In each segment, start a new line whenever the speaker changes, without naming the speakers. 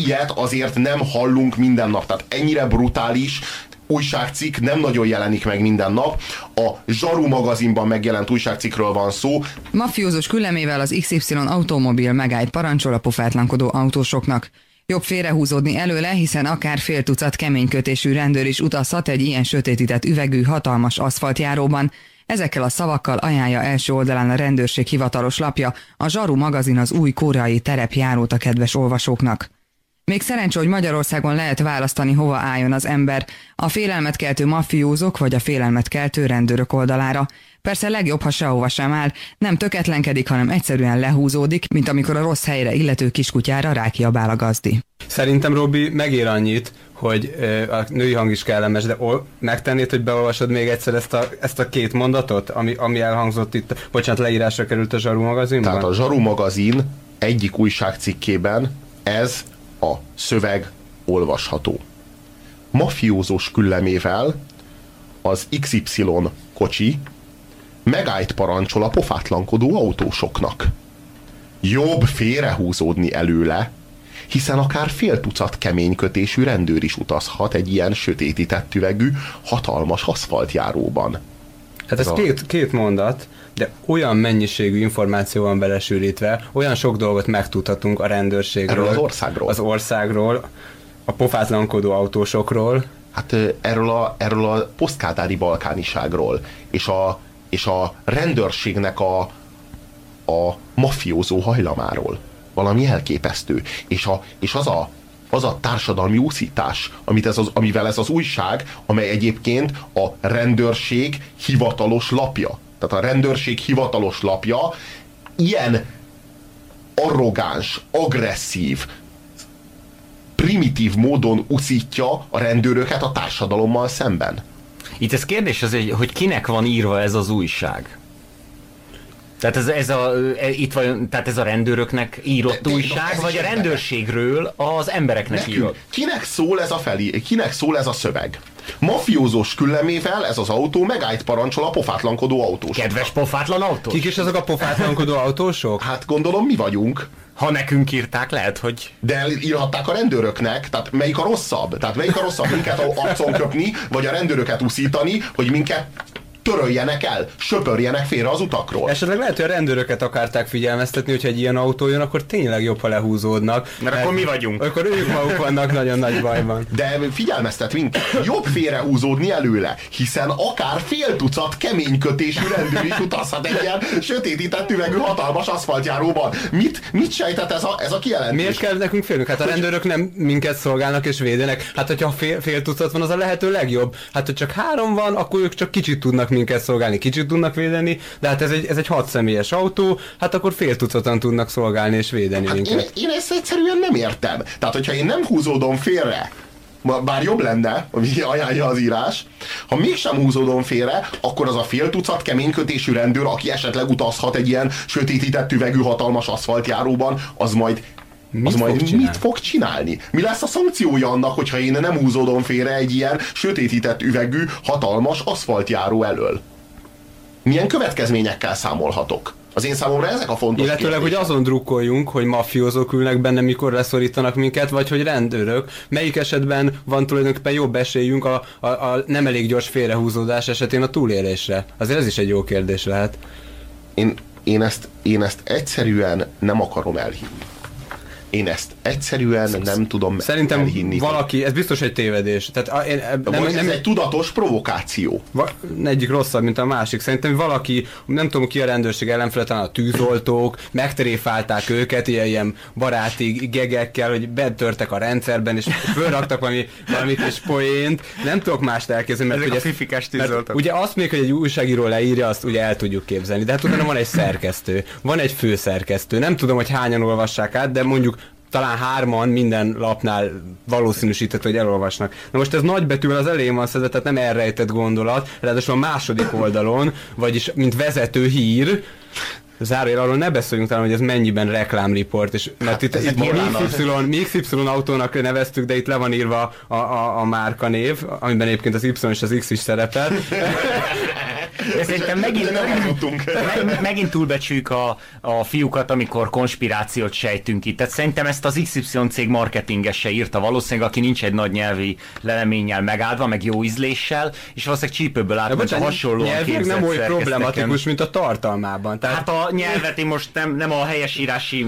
Ilyet azért nem hallunk minden nap. Tehát ennyire brutális újságcikk nem nagyon jelenik meg minden nap. A Zsaru magazinban megjelent újságcikkről van szó.
Mafiózus küllemével az XY automobil megállt parancsol a pofátlankodó autósoknak. Jobb félrehúzódni előle, hiszen akár fél tucat keménykötésű rendőr is utazhat egy ilyen sötétített üvegű, hatalmas aszfaltjáróban. Ezekkel a szavakkal ajánlja első oldalán a rendőrség hivatalos lapja, a Zsaru magazin az új koreai terepjárót a kedves olvasóknak. Még szerencsé, hogy Magyarországon lehet választani, hova álljon az ember, a félelmet keltő mafiózók vagy a félelmet keltő rendőrök oldalára. Persze legjobb, ha sehova sem áll, nem töketlenkedik, hanem egyszerűen lehúzódik, mint amikor a rossz helyre illető kiskutyára rákiabál a gazdi.
Szerintem, Robi, megér annyit, hogy a női hang is kellemes, de megtennéd, hogy beolvasod még egyszer ezt a, ezt a két mondatot, ami, ami elhangzott itt, bocsánat, leírásra került a Zsaru magazinban?
Tehát a Zsaru magazin egyik újságcikkében ez a szöveg olvasható. Mafiózós küllemével az XY kocsi megállt parancsol a pofátlankodó autósoknak. Jobb félrehúzódni előle, hiszen akár fél tucat keménykötésű rendőr is utazhat egy ilyen sötétített üvegű, hatalmas aszfaltjáróban.
Hát ez, két, két mondat, de olyan mennyiségű információ van belesűrítve, olyan sok dolgot megtudhatunk a rendőrségről.
Erről az országról.
Az országról, a pofátlankodó autósokról.
Hát erről a, erről a posztkádári balkániságról, és a, és a rendőrségnek a, a mafiózó hajlamáról. Valami elképesztő. És, a, és az a az a társadalmi úszítás, amit ez az, amivel ez az újság, amely egyébként a rendőrség hivatalos lapja tehát a rendőrség hivatalos lapja ilyen arrogáns, agresszív, primitív módon uszítja a rendőröket a társadalommal szemben.
Itt ez kérdés az, hogy kinek van írva ez az újság? Tehát ez, ez a, e, itt van, tehát ez a rendőröknek írott de, de, újság, vagy a rendőrségről az embereknek Nekünk, írott?
Kinek szól ez a felé, kinek szól ez a szöveg? Mafiózós küllemével ez az autó megállt parancsol a pofátlankodó autósok.
Kedves pofátlan autós?
Kik is ezek a pofátlankodó autósok?
Hát gondolom mi vagyunk.
Ha nekünk írták, lehet, hogy...
De írhatták a rendőröknek, tehát melyik a rosszabb? Tehát melyik a rosszabb, minket arcon köpni, vagy a rendőröket uszítani, hogy minket töröljenek el, söpörjenek félre az utakról.
Esetleg lehet, hogy a rendőröket akarták figyelmeztetni, hogyha egy ilyen autó jön, akkor tényleg jobb, ha lehúzódnak.
Mert, mert akkor mi vagyunk.
Akkor ők maguk vannak nagyon nagy bajban.
De figyelmeztet minket, jobb félrehúzódni előle, hiszen akár fél tucat keménykötésű rendőr is utazhat egy ilyen sötétített üvegű hatalmas aszfaltjáróban. Mit, mit sejtett ez a, ez a kijelentés?
Miért kell nekünk félnünk? Hát a rendőrök nem minket szolgálnak és védenek. Hát, hogyha fél, fél tucat van, az a lehető legjobb. Hát, ha csak három van, akkor ők csak kicsit tudnak minket szolgálni, kicsit tudnak védeni, de hát ez egy, ez egy hat személyes autó, hát akkor fél tucatan tudnak szolgálni és védeni hát minket.
Én, én ezt egyszerűen nem értem. Tehát, hogyha én nem húzódom félre, bár jobb lenne, ami ajánlja az írás, ha mégsem húzódom félre, akkor az a fél tucat keménykötésű rendőr, aki esetleg utazhat egy ilyen sötétített üvegű hatalmas aszfaltjáróban, az majd Mit az majd fog mit fog csinálni? Mi lesz a szankciója annak, hogyha én nem húzódom félre egy ilyen sötétített üvegű, hatalmas aszfaltjáró elől? Milyen következményekkel számolhatok? Az én számomra ezek a fontos
Illetőleg, hogy azon drukkoljunk, hogy mafiózók ülnek benne, mikor leszorítanak minket, vagy hogy rendőrök. Melyik esetben van tulajdonképpen jobb esélyünk a, a, a nem elég gyors félrehúzódás esetén a túlélésre? Azért ez is egy jó kérdés lehet.
Én, én, ezt, én ezt egyszerűen nem akarom elhinni. Én ezt egyszerűen Szerintem nem tudom
Szerintem elhinni. valaki, ez biztos egy tévedés. Tehát én,
nem, nem, ez egy tudatos provokáció.
Va, egyik rosszabb, mint a másik. Szerintem valaki, nem tudom ki a rendőrség ellenfele, talán a tűzoltók, megteréfálták őket ilyen, ilyen baráti gegekkel, hogy betörtek a rendszerben, és fölraktak valami, valami kis poént. Nem tudok mást elképzelni,
mert Ezek ugye, a tűzoltók.
ugye azt még, hogy egy újságíró leírja, azt ugye el tudjuk képzelni. De hát utána van egy szerkesztő, van egy főszerkesztő. Nem tudom, hogy hányan olvassák át, de mondjuk talán hárman minden lapnál valószínűsített, hogy elolvasnak. Na most ez nagybetűvel az elején van szedve, tehát nem elrejtett gondolat, ráadásul a második oldalon, vagyis mint vezető hír, zárójel arról ne beszéljünk talán, hogy ez mennyiben reklámriport, és mert hát, itt, itt mi, XY, mi XY autónak neveztük, de itt le van írva a, a, a márka név, amiben egyébként az Y és az X is szerepel.
De szerintem megint,
Nem hallottunk.
meg, megint túlbecsüljük a, a fiúkat, amikor konspirációt sejtünk itt. Tehát szerintem ezt az XY cég marketingese írta valószínűleg, aki nincs egy nagy nyelvi leleménnyel megáldva, meg jó ízléssel, és valószínűleg csípőből át, hogy hasonlóan képzett
nem oly problematikus, mint a tartalmában. Tehát
Hát a nyelvet én most nem, nem a helyesírási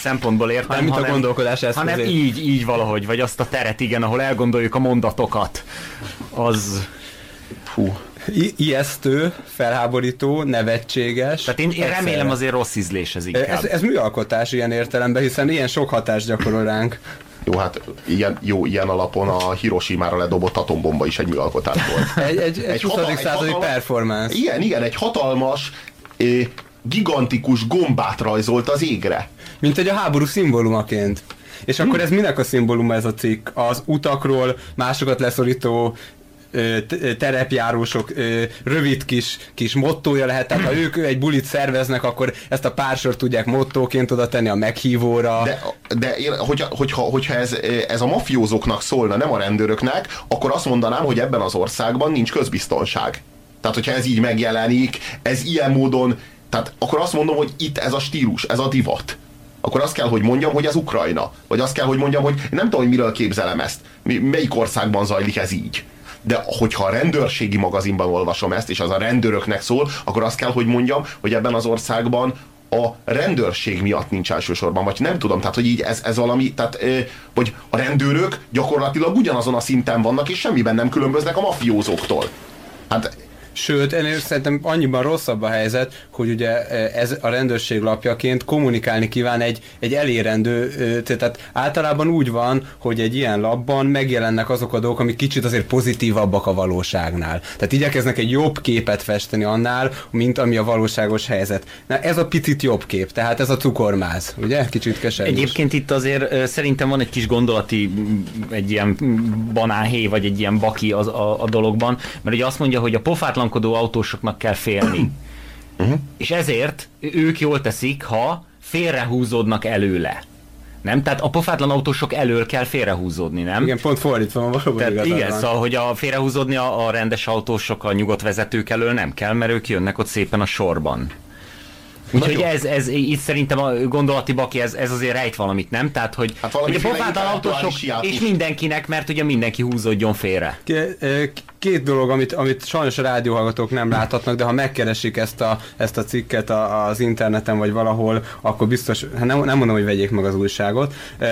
szempontból értem,
Hanem mint a
hanem,
gondolkodás
hanem
eszközét.
így, így valahogy, vagy azt a teret, igen, ahol elgondoljuk a mondatokat. Az...
Fú.
I- ijesztő, felháborító, nevetséges.
Tehát én, én
egyszerre.
remélem azért rossz ízlés ez inkább.
Ez, ez műalkotás ilyen értelemben, hiszen ilyen sok hatást gyakorol ránk.
Jó, hát ilyen, jó, ilyen alapon a Hiroshima-ra ledobott atombomba is egy műalkotás volt.
Egy, egy, egy,
Egy
20.
hatal-
századi
hatalmas-
performance.
Igen, igen, egy hatalmas, eh, gigantikus gombát rajzolt az égre.
Mint egy a háború szimbólumaként. És akkor ez minek a szimbóluma ez a cikk? Az utakról másokat leszorító terepjárósok rövid kis, kis mottója lehet, tehát ha ők egy bulit szerveznek, akkor ezt a pársort tudják mottóként oda tenni a meghívóra.
De, de én, hogyha, hogyha, hogyha ez, ez a mafiózóknak szólna, nem a rendőröknek, akkor azt mondanám, hogy ebben az országban nincs közbiztonság. Tehát, hogyha ez így megjelenik, ez ilyen módon, tehát akkor azt mondom, hogy itt ez a stílus, ez a divat. Akkor azt kell, hogy mondjam, hogy ez Ukrajna. Vagy azt kell, hogy mondjam, hogy nem tudom, hogy miről képzelem ezt. Melyik országban zajlik ez így. De hogyha a rendőrségi magazinban olvasom ezt, és az a rendőröknek szól, akkor azt kell, hogy mondjam, hogy ebben az országban a rendőrség miatt nincs elsősorban, vagy nem tudom, tehát hogy így ez, ez valami, tehát hogy a rendőrök gyakorlatilag ugyanazon a szinten vannak, és semmiben nem különböznek a mafiózóktól. Hát
Sőt, ennél szerintem annyiban rosszabb a helyzet, hogy ugye ez a rendőrség lapjaként kommunikálni kíván egy, egy elérendő, tehát általában úgy van, hogy egy ilyen lapban megjelennek azok a dolgok, amik kicsit azért pozitívabbak a valóságnál. Tehát igyekeznek egy jobb képet festeni annál, mint ami a valóságos helyzet. Na ez a picit jobb kép, tehát ez a cukormáz, ugye? Kicsit keserűs.
Egyébként itt azért szerintem van egy kis gondolati, egy ilyen banánhé, vagy egy ilyen baki az, a, a dologban, mert ugye azt mondja, hogy a pofátlankodó autósoknak kell félni. És ezért ők jól teszik, ha félrehúzódnak előle. Nem? Tehát a pofátlan autósok elől kell félrehúzódni, nem?
Igen, pont fordítva van valóban
Tehát igen,
van.
szóval, hogy a félrehúzódni a, a rendes autósok, a nyugodt vezetők elől nem kell, mert ők jönnek ott szépen a sorban. Úgyhogy ez, ez, itt szerintem a gondolati baki, ez, ez azért rejt valamit, nem? Tehát, hogy,
Hát
hogy a pofátlan autósok és mindenkinek, mert ugye mindenki húzódjon félre.
K- ö, Két dolog, amit, amit sajnos a rádióhallgatók nem láthatnak, de ha megkeresik ezt a, ezt a cikket a, az interneten vagy valahol, akkor biztos, hát nem, nem mondom, hogy vegyék meg az újságot. Ö,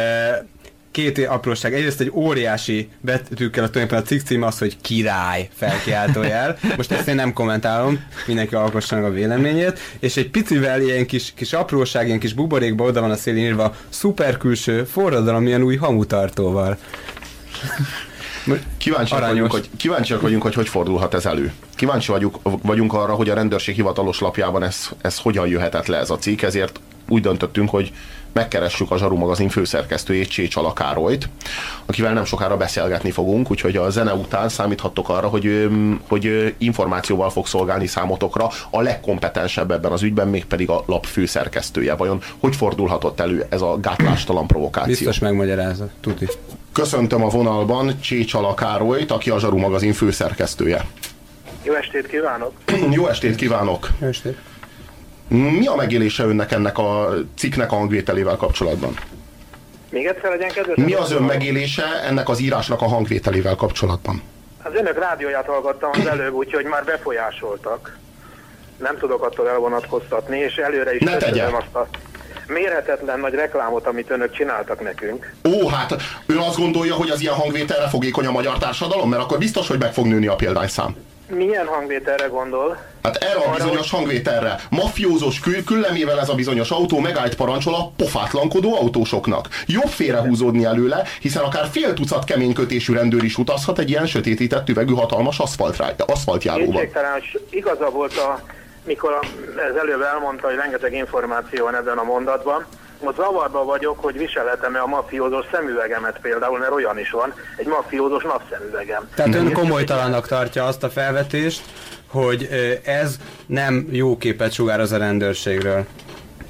Két apróság. Egyrészt egy óriási betűkkel a tulajdonképpen a cikk címe az, hogy király felkiáltójel. Most ezt én nem kommentálom, mindenki alkossa meg a véleményét. És egy picivel ilyen kis, kis apróság, ilyen kis buborékba oda van a szélén írva szuper külső forradalom ilyen új hamutartóval.
Kíváncsiak vagyunk, hogy, kíváncsiak vagyunk, hogy hogy fordulhat ez elő. Kíváncsi vagyunk, vagyunk arra, hogy a rendőrség hivatalos lapjában ez, ez hogyan jöhetett le ez a cikk, ezért úgy döntöttünk, hogy megkeressük a Zsaru magazin főszerkesztőjét, Csécsala Károlyt, akivel nem sokára beszélgetni fogunk, úgyhogy a zene után számíthattok arra, hogy, hogy információval fog szolgálni számotokra a legkompetensebb ebben az ügyben, mégpedig a lap főszerkesztője. Vajon hogy fordulhatott elő ez a gátlástalan provokáció?
Biztos megmagyarázza, tuti.
Köszöntöm a vonalban Csécsala Károlyt, aki a Zsaru magazin főszerkesztője.
Jó estét kívánok!
Jó estét kívánok!
Jó estét.
Mi a megélése önnek ennek a cikknek a hangvételével kapcsolatban?
Még egyszer legyen kedves.
Mi az ön megélése ennek az írásnak a hangvételével kapcsolatban?
Az önök rádióját hallgattam az előbb, úgyhogy már befolyásoltak. Nem tudok attól elvonatkoztatni, és előre is
Ne tegye.
azt a mérhetetlen nagy reklámot, amit önök csináltak nekünk.
Ó, hát ön azt gondolja, hogy az ilyen hangvételre fogékony a magyar társadalom? Mert akkor biztos, hogy meg fog nőni a példányszám.
Milyen hangvételre gondol?
Hát erre a bizonyos hangvételre. Mafiózós kül- küllemével ez a bizonyos autó megállt parancsol a pofátlankodó autósoknak. Jobb félrehúzódni előle, hiszen akár fél tucat keménykötésű rendőr is utazhat egy ilyen sötétített üvegű hatalmas aszfaltjáróban.
Kétségtelen, igaza volt, a, mikor ez előbb elmondta, hogy rengeteg információ van ebben a mondatban. Most zavarba vagyok, hogy viselhetem-e a mafiózós szemüvegemet például, mert olyan is van, egy mafiózós napszemüvegem.
Tehát ön komolytalannak tartja azt a felvetést, hogy ez nem jó képet sugároz a rendőrségről.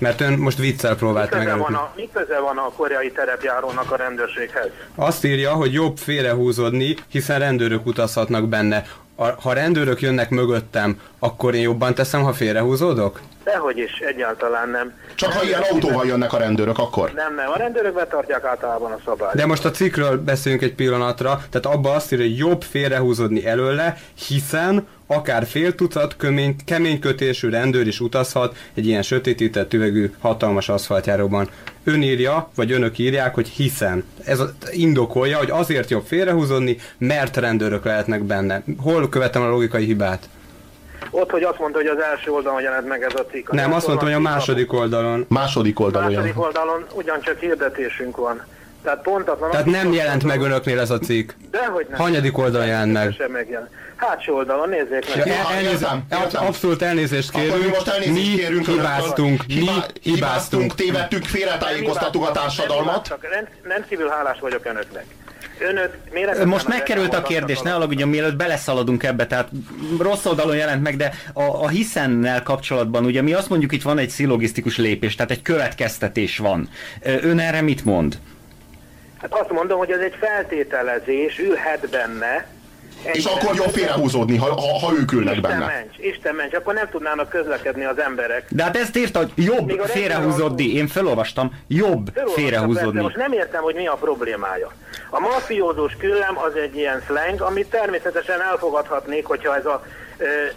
Mert ön most viccel próbálta
Mi köze, van a, mi köze van a koreai terepjárónak a rendőrséghez?
Azt írja, hogy jobb félrehúzódni, hiszen rendőrök utazhatnak benne. a, ha rendőrök jönnek mögöttem, akkor én jobban teszem, ha félrehúzódok?
Dehogy is, egyáltalán nem.
Csak ha ilyen autóval jönnek a rendőrök, akkor?
Nem, nem, a rendőrök betartják általában a szabályt.
De most a cikkről beszélünk egy pillanatra, tehát abba azt írja, hogy jobb félrehúzódni előle, hiszen akár fél tucat kemény, kemény kötésű rendőr is utazhat egy ilyen sötétített üvegű hatalmas aszfaltjáróban. Ön írja, vagy önök írják, hogy hiszen. Ez indokolja, hogy azért jobb félrehúzódni, mert rendőrök lehetnek benne. Hol követem a logikai hibát?
Ott, hogy azt mondta, hogy az első oldalon jelent meg ez a cikk. Az
Nem, azt mondtam, hogy a második oldalon.
Második oldalon
második oldalon ugyancsak hirdetésünk van. Tehát pontatlan.
Tehát nem jelent meg önöknél ez a cikk.
Dehogy nem.
Hanyadik oldalon jelent meg?
Sem megjelent. Hátsó oldalon, nézzék meg.
Ja,
Ja,
el, elnézést, abszolút elnézést
Akkor mi
kérünk.
most elnézést
mi
kérünk
hibáztunk, mi
Hibá-
hibáztunk.
hibáztunk, tévedtünk, félretájékoztattuk a
Nem
társadalmat.
rendkívül hálás vagyok önöknek. Önök méretetlen
Most megkerült a kérdés, ne alagudjon, mielőtt beleszaladunk ebbe, tehát rossz oldalon jelent meg, de a, a hiszennel kapcsolatban ugye mi azt mondjuk, itt van egy szillogisztikus lépés, tehát egy következtetés van. Ön erre mit mond?
Hát azt mondom, hogy ez egy feltételezés, ülhet benne.
És akkor jobb félrehúzódni, ha, ha, ha ők ülnek
Isten
benne.
ments, Isten ments, akkor nem tudnának közlekedni az emberek.
De hát ezt írta, hogy jobb félrehúzódni. Én felolvastam, jobb félrehúzódni.
Most nem értem, hogy mi a problémája. A mafiózós küllem az egy ilyen slang, amit természetesen elfogadhatnék, hogyha ez a,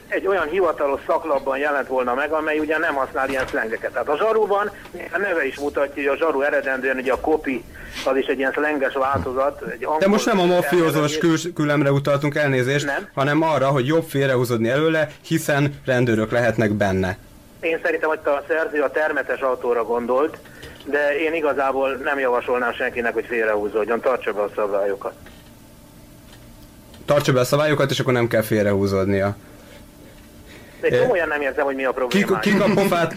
egy olyan hivatalos szaklapban jelent volna meg, amely ugye nem használ ilyen slangeket. Tehát a zsaruban a neve is mutatja, hogy a zsaru eredendően ugye a kopi, az is egy ilyen slanges változat. Egy
De most nem a mafiózós kül- küllemre utaltunk elnézést,
Nem.
hanem arra, hogy jobb félrehúzódni előle, hiszen rendőrök lehetnek benne.
Én szerintem, hogy a szerző a termetes autóra gondolt, de én igazából nem javasolnám senkinek, hogy félrehúzódjon, tartsa be a szabályokat.
Tartsa be a szabályokat, és akkor nem kell félrehúzódnia.
De komolyan nem értem, hogy mi a
Kik,
problémája.
kik a pofát,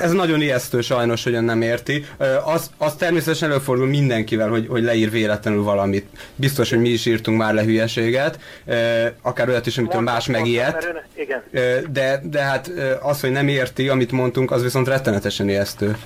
ez nagyon ijesztő sajnos, hogy ön nem érti. Az, az természetesen előfordul mindenkivel, hogy, hogy leír véletlenül valamit. Biztos, hogy mi is írtunk már le hülyeséget, akár olyat is, amitől más megijedt. De, de hát az, hogy nem érti, amit mondtunk, az viszont rettenetesen ijesztő.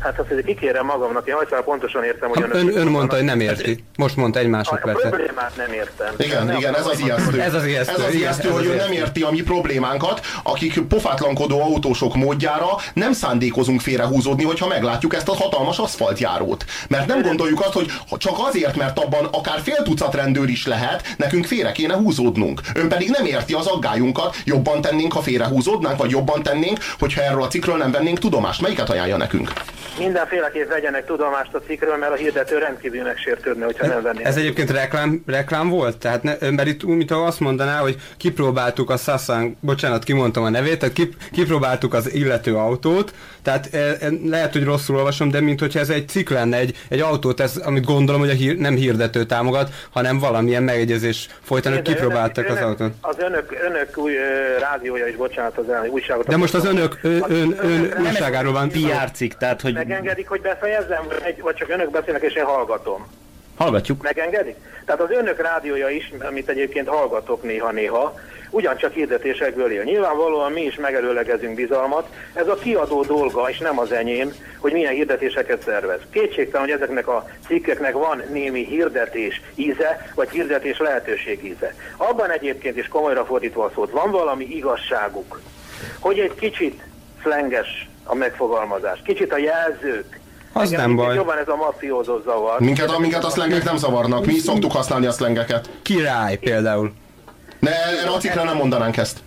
Hát azt, hogy kikérem magamnak, én hajszál pontosan értem, hogy
Ön,
mit
ön mondta, hogy nem érti. Most mondta egy
A, a
másodpercet.
problémát nem értem.
Igen,
Nem
igen, ez az ijesztő.
Ez az ijesztő,
Ez az ijesztő, hogy ő nem érti a mi problémánkat, akik pofátlankodó autósok módjára nem szándékozunk félrehúzódni, hogyha meglátjuk ezt a hatalmas aszfaltjárót. Mert nem gondoljuk azt, hogy csak azért, mert abban akár fél tucat rendőr is lehet, nekünk félre kéne húzódnunk. Ön pedig nem érti az aggályunkat, jobban tennénk, ha félrehúzódnánk, vagy jobban tennénk, hogyha erről a cikkről nem vennénk tudomást. Melyiket ajánlja nekünk?
Mindenféleképp vegyenek tudomást a cikkről, mert a hirdető rendkívül megsértődne, hogyha nem venné.
Ez egyébként reklám, reklám volt? Tehát ne, mert itt úgy, mintha azt mondaná, hogy kipróbáltuk a Sassang, bocsánat, kimondtam a nevét, tehát kip, kipróbáltuk az illető autót, tehát e, e, lehet, hogy rosszul olvasom, de mint hogyha ez egy cikk lenne, egy, egy autót, ez, amit gondolom, hogy a hír, nem hirdető támogat, hanem valamilyen megegyezés folytán, ők
De
kipróbáltak
önök,
az
önök,
autót.
Az önök, önök új ö, rádiója is, bocsánat, az el, újságot.
De most az önök, ön, ön, ön
Nem,
újságáról van.
PR cikk, tehát hogy
Megengedik, hogy befejezzem, vagy, egy- vagy csak önök beszélnek és én hallgatom?
hallgatjuk.
Megengedik? Tehát az önök rádiója is, amit egyébként hallgatok néha-néha, ugyancsak hirdetésekből él. Nyilvánvalóan mi is megelőlegezünk bizalmat. Ez a kiadó dolga, és nem az enyém, hogy milyen hirdetéseket szervez. Kétségtelen, hogy ezeknek a cikkeknek van némi hirdetés íze, vagy hirdetés lehetőség íze. Abban egyébként is komolyra fordítva a szót, van valami igazságuk, hogy egy kicsit slenges a megfogalmazás, kicsit a jelzők,
Az
Engem
nem baj.
Jobban ez a mafiózó zavar.
Minket, a, minket a szlengek nem zavarnak, mi is szoktuk használni a szlengeket.
Király például.
Ne, erre a cikkre nem mondanánk ezt.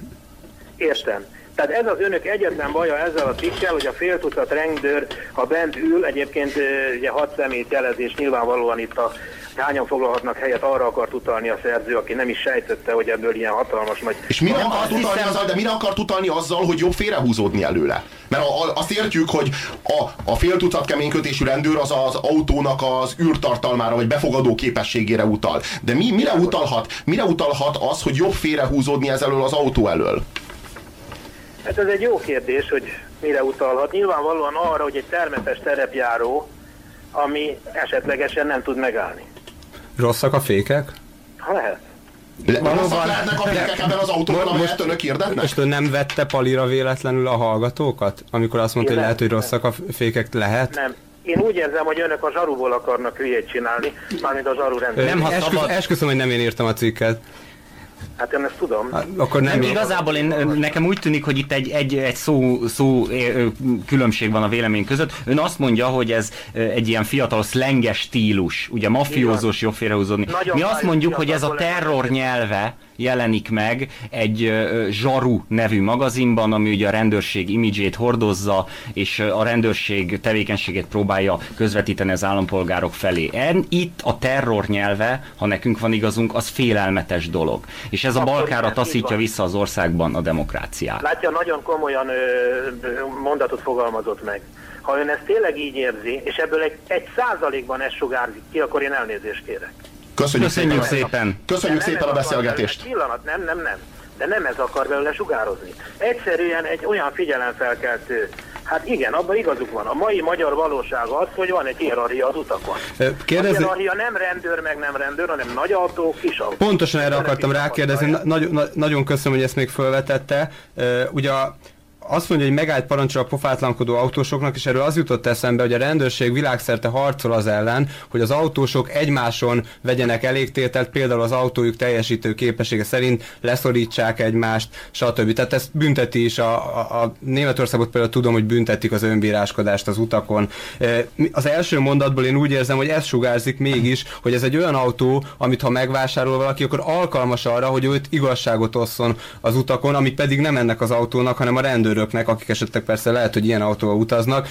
Értem. Tehát ez az önök egyetlen baja ezzel a cikkel, hogy a fél tucat rendőr, ha bent ül, egyébként ugye hat szemét jelezés, nyilvánvalóan itt a hányan foglalhatnak helyet, arra akart utalni a szerző, aki nem is sejtette, hogy ebből ilyen hatalmas nagy...
És mire
Nem,
akart utalni
hiszem-
azzal, de mire akart utalni azzal, hogy jobb félrehúzódni előle? Mert a, a, azt értjük, hogy a, a fél tucat keménykötésű rendőr az az autónak az űrtartalmára, vagy befogadó képességére utal. De mi, mire utalhat? Mire utalhat az, hogy jobb félrehúzódni ez elől az autó elől?
Hát ez egy jó kérdés, hogy mire utalhat. Nyilvánvalóan arra, hogy egy termetes terepjáró, ami esetlegesen nem tud megállni.
Rosszak a fékek?
Lehet.
Le,
Valóban.
rosszak lehetnek a fékek ebben az autóban,
Most-
amelyet önök hirdetnek?
Most nem vette palira véletlenül a hallgatókat? Amikor azt mondta,
Én
hogy
nem.
lehet, hogy rosszak a fékek? Lehet?
Nem. Én úgy érzem, hogy önök a zsaruból akarnak hülyét csinálni, mármint a zsaru rendszer.
Nem, ha
eskü-
szabad-
Esküszöm, hogy nem én írtam a cikket.
Hát én ezt tudom.
Hát, akkor nem,
Nem,
jó.
igazából én, nekem úgy tűnik, hogy itt egy, egy, egy szó, szó különbség van a vélemény között. Ön azt mondja, hogy ez egy ilyen fiatal szlenges stílus, ugye mafiózós, jobb félrehúzódni.
Nagyon
Mi azt mondjuk, hogy ez a terror nyelve jelenik meg egy Zsaru nevű magazinban, ami ugye a rendőrség imidzsét hordozza, és a rendőrség tevékenységét próbálja közvetíteni az állampolgárok felé. En, itt a terror nyelve, ha nekünk van igazunk, az félelmetes dolog. És ez a balkára taszítja vissza az országban a demokráciát.
Látja, nagyon komolyan mondatot fogalmazott meg. Ha ön ezt tényleg így érzi, és ebből egy, egy százalékban ez sugárzik ki, akkor én elnézést kérek.
Köszönjük,
Köszönjük
szépen.
szépen.
Köszönjük szépen a beszélgetést.
Pillanat, nem, nem, nem. De nem ez akar belőle sugározni. Egyszerűen egy olyan figyelemfelkeltő. Hát igen, abban igazuk van. A mai magyar valóság az, hogy van egy hierarchia az utakon.
Ö,
A hierarchia nem rendőr, meg nem rendőr, hanem nagy autó, kis autó.
Pontosan erre akartam rákérdezni, Na- nagyon, na- nagyon köszönöm, hogy ezt még felvetette. Ugye a- azt mondja, hogy megállt parancsol a pofátlankodó autósoknak, és erről az jutott eszembe, hogy a rendőrség világszerte harcol az ellen, hogy az autósok egymáson vegyenek elégtételt, például az autójuk teljesítő képessége szerint leszorítsák egymást, stb. Tehát ezt bünteti is, a, a, a Németországot például tudom, hogy büntetik az önbíráskodást az utakon. E, Az első mondatból én úgy érzem, hogy ez sugárzik mégis, hogy ez egy olyan autó, amit ha megvásárol valaki, akkor alkalmas arra, hogy őt igazságot osszon az utakon, ami pedig nem ennek az autónak, hanem a rendőröknek, akik esetleg persze lehet, hogy ilyen autóval utaznak,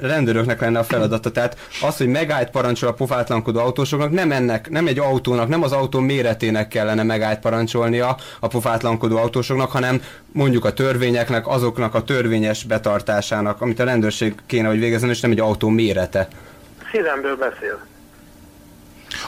rendőröknek lenne a feladata. Tehát az, hogy megállt parancsol a pofátlankodó autósoknak, nem ennek, nem egy autónak, nem az autó méretének kellene megállt parancsolnia a pofátlankodó autósoknak, hanem mondjuk a törvényeknek, azoknak a törvényes betartásának, amit a rendőrség kéne, hogy végezzen, és nem egy autó mérete.
Szívemből beszél.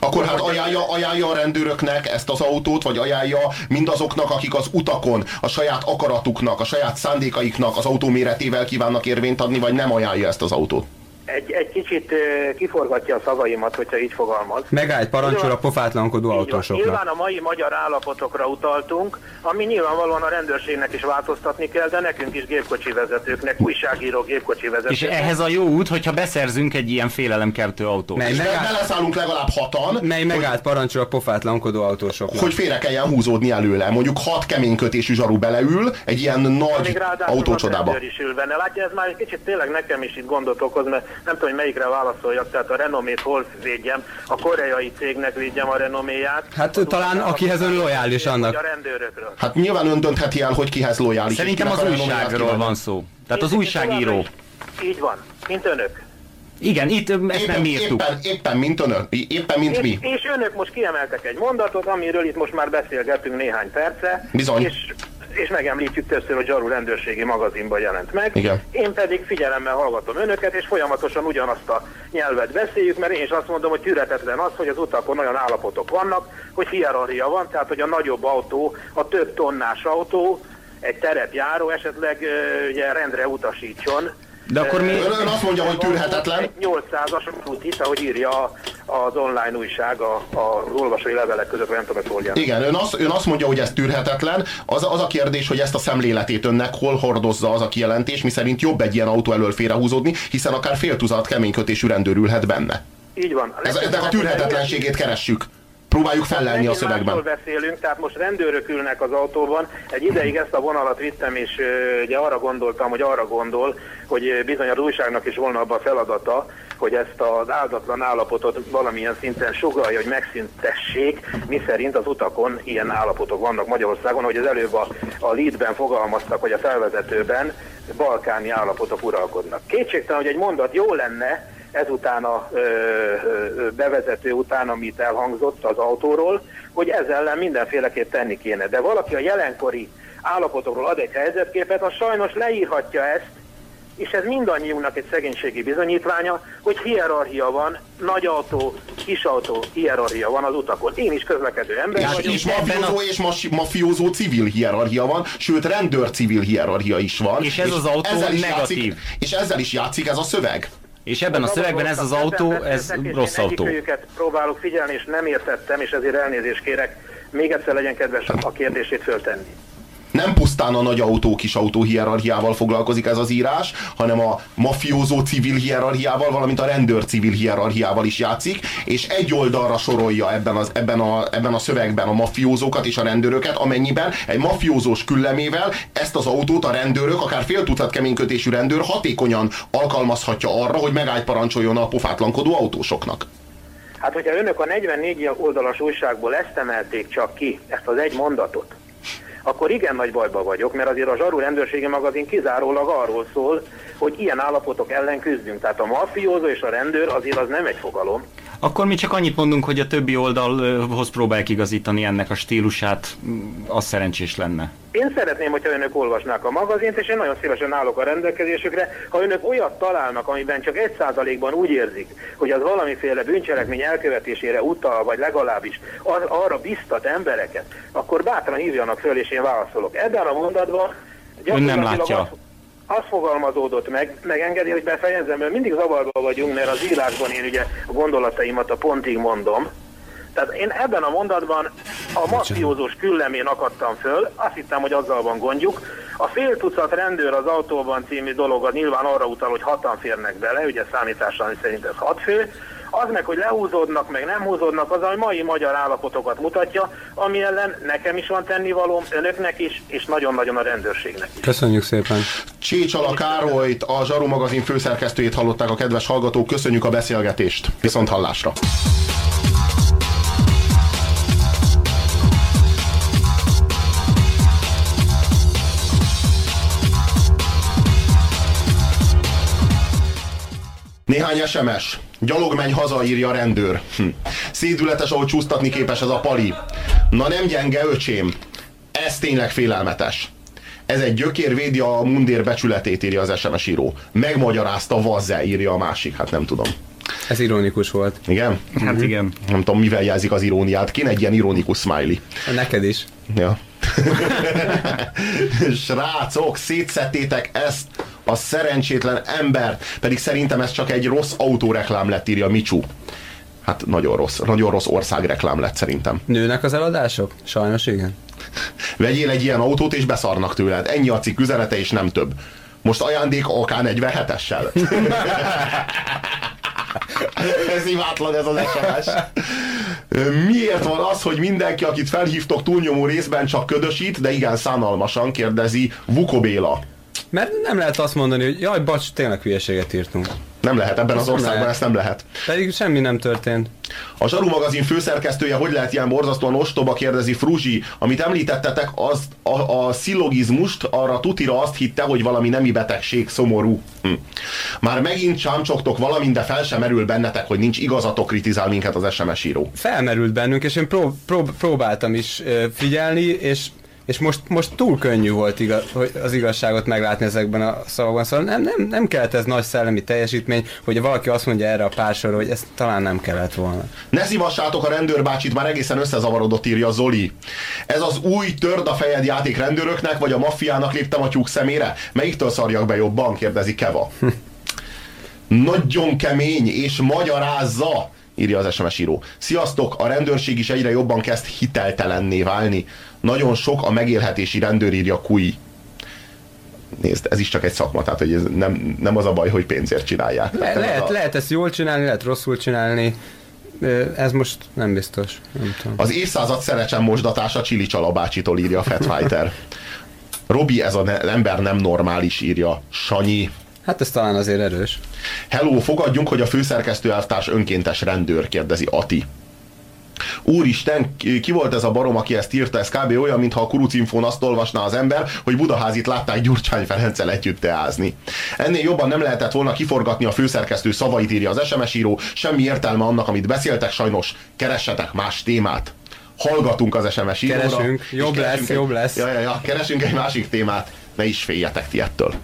Akkor hát ajánlja, ajánlja a rendőröknek ezt az autót, vagy ajánlja mindazoknak, akik az utakon a saját akaratuknak, a saját szándékaiknak az autó méretével kívánnak érvényt adni, vagy nem ajánlja ezt az autót?
Egy, egy kicsit kiforgatja a szavaimat, hogyha így fogalmaz.
Megállt parancsol a pofátlankodó autósoknak.
Nyilván a mai magyar állapotokra utaltunk, ami nyilvánvalóan a rendőrségnek is változtatni kell, de nekünk is gépkocsi vezetőknek, újságíró gépkocsi
És
vezetőknek.
ehhez a jó út, hogyha beszerzünk egy ilyen félelemkeltő autót.
Mely
És
megállt,
beleszállunk legalább hatan,
mely megállt parancsol a pofátlankodó autósoknak.
hogy félre kelljen húzódni előle. Mondjuk hat keménykötésű zsaru beleül egy ilyen nagy autócsodába.
is ül benne. Látja, ez már egy kicsit tényleg nekem is itt gondot okoz, mert nem tudom, hogy melyikre válaszoljak, tehát a renomét hol védjem, a koreai cégnek védjem a renoméját.
Hát
Az
talán akihez ön
a-
lojális annak.
A rendőrökről.
Hát nyilván ön döntheti el, hogy kihez lojális.
Szerintem az
a
újságról van szó. Tehát az újságíró.
Így van, mint önök.
Igen, itt ezt nem
Éppen,
írtuk.
éppen, éppen, mint önök, éppen, mint
És,
mi.
és önök most kiemeltek egy mondatot, amiről itt most már beszélgetünk néhány perce.
Bizony.
És, és megemlítjük többször, hogy Zsaru rendőrségi magazinban jelent meg.
Igen.
Én pedig figyelemmel hallgatom önöket, és folyamatosan ugyanazt a nyelvet beszéljük, mert én is azt mondom, hogy tűretetlen az, hogy az utakon olyan állapotok vannak, hogy hierarchia van, tehát hogy a nagyobb autó, a több tonnás autó, egy teret járó esetleg ugye rendre utasítson.
De akkor mi-
Ön, ön azt mondja, hogy tűrhetetlen.
Egy 800-as út itt, ahogy írja a- az online újság a, a olvasói levelek között, nem tudom, hogy.
Igen, ön azt, ön azt mondja, hogy ez tűrhetetlen. Az, az a kérdés, hogy ezt a szemléletét önnek hol hordozza az a kijelentés, miszerint jobb egy ilyen autó elől félrehúzódni, hiszen akár fél tucat keménykötésű rendőr ülhet benne.
Így van.
Ez, ennek a tűrhetetlenségét keressük. Próbáljuk fellelni a szövegben.
beszélünk, tehát most rendőrök ülnek az autóban. Egy ideig ezt a vonalat vittem, és ugye arra gondoltam, hogy arra gondol, hogy bizony az újságnak is volna abban a feladata, hogy ezt az áldatlan állapotot valamilyen szinten sugalja, hogy megszüntessék, mi szerint az utakon ilyen állapotok vannak Magyarországon, hogy az előbb a, a leadben fogalmaztak, vagy a felvezetőben balkáni állapotok uralkodnak. Kétségtelen, hogy egy mondat jó lenne, ezután a ö, ö, bevezető után, amit elhangzott az autóról, hogy ezzel ellen mindenféleképp tenni kéne. De valaki a jelenkori állapotokról ad egy helyzetképet, az sajnos leírhatja ezt, és ez mindannyiunknak egy szegénységi bizonyítványa, hogy hierarchia van, nagy autó, kis autó, hierarchia van az utakon. Én is közlekedő ember
És,
vagyok.
és mafiózó és mas, mafiózó civil hierarchia van, sőt rendőr civil hierarchia is van.
És ez az autó
ezzel is
negatív.
Játszik, és ezzel is játszik ez a szöveg.
És ebben a szövegben ez az autó, ez rossz autó.
Őket próbálok figyelni, és nem értettem, és ezért elnézést kérek. Még egyszer legyen kedves a kérdését föltenni.
Nem pusztán a nagy autó, kis autó hierarchiával foglalkozik ez az írás, hanem a mafiózó civil hierarchiával, valamint a rendőr civil hierarchiával is játszik, és egy oldalra sorolja ebben, az, ebben, a, ebben a szövegben a mafiózókat és a rendőröket, amennyiben egy mafiózós küllemével ezt az autót a rendőrök, akár fél tucat keménykötésű rendőr hatékonyan alkalmazhatja arra, hogy megállt parancsoljon a pofátlankodó autósoknak.
Hát, hogyha önök a 44 oldalas újságból ezt emelték csak ki, ezt az egy mondatot, akkor igen nagy bajba vagyok, mert azért a Zsaru rendőrségi magazin kizárólag arról szól, hogy ilyen állapotok ellen küzdünk. Tehát a mafiózó és a rendőr azért az nem egy fogalom.
Akkor mi csak annyit mondunk, hogy a többi oldalhoz próbálják igazítani ennek a stílusát, az szerencsés lenne.
Én szeretném, hogyha önök olvasnák a magazint, és én nagyon szívesen állok a rendelkezésükre. Ha önök olyat találnak, amiben csak egy százalékban úgy érzik, hogy az valamiféle bűncselekmény elkövetésére utal, vagy legalábbis az, arra biztat embereket, akkor bátran hívjanak föl, és én válaszolok. Ebben a mondatban
Ön nem látja.
az- az fogalmazódott meg, megengedi, hogy befejezzem, mert mindig zavarba vagyunk, mert az írásban én ugye a gondolataimat a pontig mondom. Tehát én ebben a mondatban a mafiózós küllemén akadtam föl, azt hittem, hogy azzal van gondjuk. A fél tucat rendőr az autóban című dolog az nyilván arra utal, hogy hatan férnek bele, ugye számítással szerint ez hat fő. Az meg, hogy lehúzódnak, meg nem húzódnak, az a mai magyar állapotokat mutatja, ami ellen nekem is van tennivalóm, önöknek is, és nagyon-nagyon a rendőrségnek is.
Köszönjük szépen.
Csécsala Károlyt, a Zsaru magazin főszerkesztőjét hallották a kedves hallgatók. Köszönjük a beszélgetést. Viszont hallásra. Néhány SMS. Gyalog menj haza, írja a rendőr. Hm. Szédületes, ahogy csúsztatni képes ez a pali. Na nem gyenge, öcsém. Ez tényleg félelmetes. Ez egy gyökér védi a mundér becsületét, írja az SMS író. Megmagyarázta Vazze, írja a másik. Hát nem tudom.
Ez ironikus volt.
Igen?
Hát igen.
Nem tudom, mivel jelzik az iróniát. Kéne egy ilyen ironikus smiley.
Neked is.
Ja. Srácok, szétszettétek ezt a szerencsétlen embert. Pedig szerintem ez csak egy rossz autóreklám lett, írja Micsú. Hát nagyon rossz, nagyon rossz országreklám lett szerintem.
Nőnek az eladások? Sajnos igen.
Vegyél egy ilyen autót és beszarnak tőled. Ennyi a cikk üzenete és nem több. Most ajándék AK-47-essel. ez imátlan ez az SMS. Miért van az, hogy mindenki, akit felhívtok túlnyomó részben csak ködösít, de igen szánalmasan kérdezi Vuko Béla.
Mert nem lehet azt mondani, hogy jaj, bacs, tényleg hülyeséget írtunk.
Nem lehet, ebben az országban
lehet.
ezt nem lehet.
Pedig semmi nem történt.
A Zsaru magazin főszerkesztője hogy lehet ilyen borzasztóan ostoba, kérdezi Fruzsi. Amit említettetek, az a, a szillogizmust, arra tutira azt hitte, hogy valami nemi betegség, szomorú. Hm. Már megint csámcsogtok valamint, de fel sem merül bennetek, hogy nincs igazatok, kritizál minket az SMS író.
Felmerült bennünk, és én prób- prób- próbáltam is figyelni, és és most, most túl könnyű volt igaz, hogy az igazságot meglátni ezekben a szavakban. Szóval nem, nem, nem kellett ez nagy szellemi teljesítmény, hogy valaki azt mondja erre a pár sorra, hogy ezt talán nem kellett volna.
Ne szívassátok a rendőrbácsit, már egészen összezavarodott, írja Zoli. Ez az új törd a fejed játék rendőröknek, vagy a maffiának léptem a tyúk szemére? Melyiktől szarjak be jobban? kérdezi Keva. Nagyon kemény, és magyarázza, írja az SMS író. Sziasztok, a rendőrség is egyre jobban kezd hiteltelenné válni. Nagyon sok a megélhetési rendőr, írja Kui. Nézd, ez is csak egy szakma, tehát hogy ez nem, nem az a baj, hogy pénzért csinálják.
Le-
Tehát
lehet,
a-
lehet ezt jól csinálni, lehet rosszul csinálni. Ez most nem biztos. Nem tudom.
Az évszázad szerecsen mosdatása Csili Csalabácsitól írja Fat Fighter. Robi, ez az ember nem normális, írja Sanyi.
Hát ez talán azért erős.
Hello, fogadjunk, hogy a főszerkesztő elvtárs önkéntes rendőr, kérdezi Ati. Úristen, ki volt ez a barom, aki ezt írta? Ez kb. olyan, mintha a kurucinfón azt olvasná az ember, hogy Budaházit látták Gyurcsány Ferenccel együtt teázni. Ennél jobban nem lehetett volna kiforgatni a főszerkesztő szavait, írja az SMS író. Semmi értelme annak, amit beszéltek, sajnos keressetek más témát. Hallgatunk az SMS íróra.
Keresünk. Jobb lesz,
egy-
jobb lesz.
Ja, ja, ja, keresünk egy másik témát. Ne is féljetek ti ettől.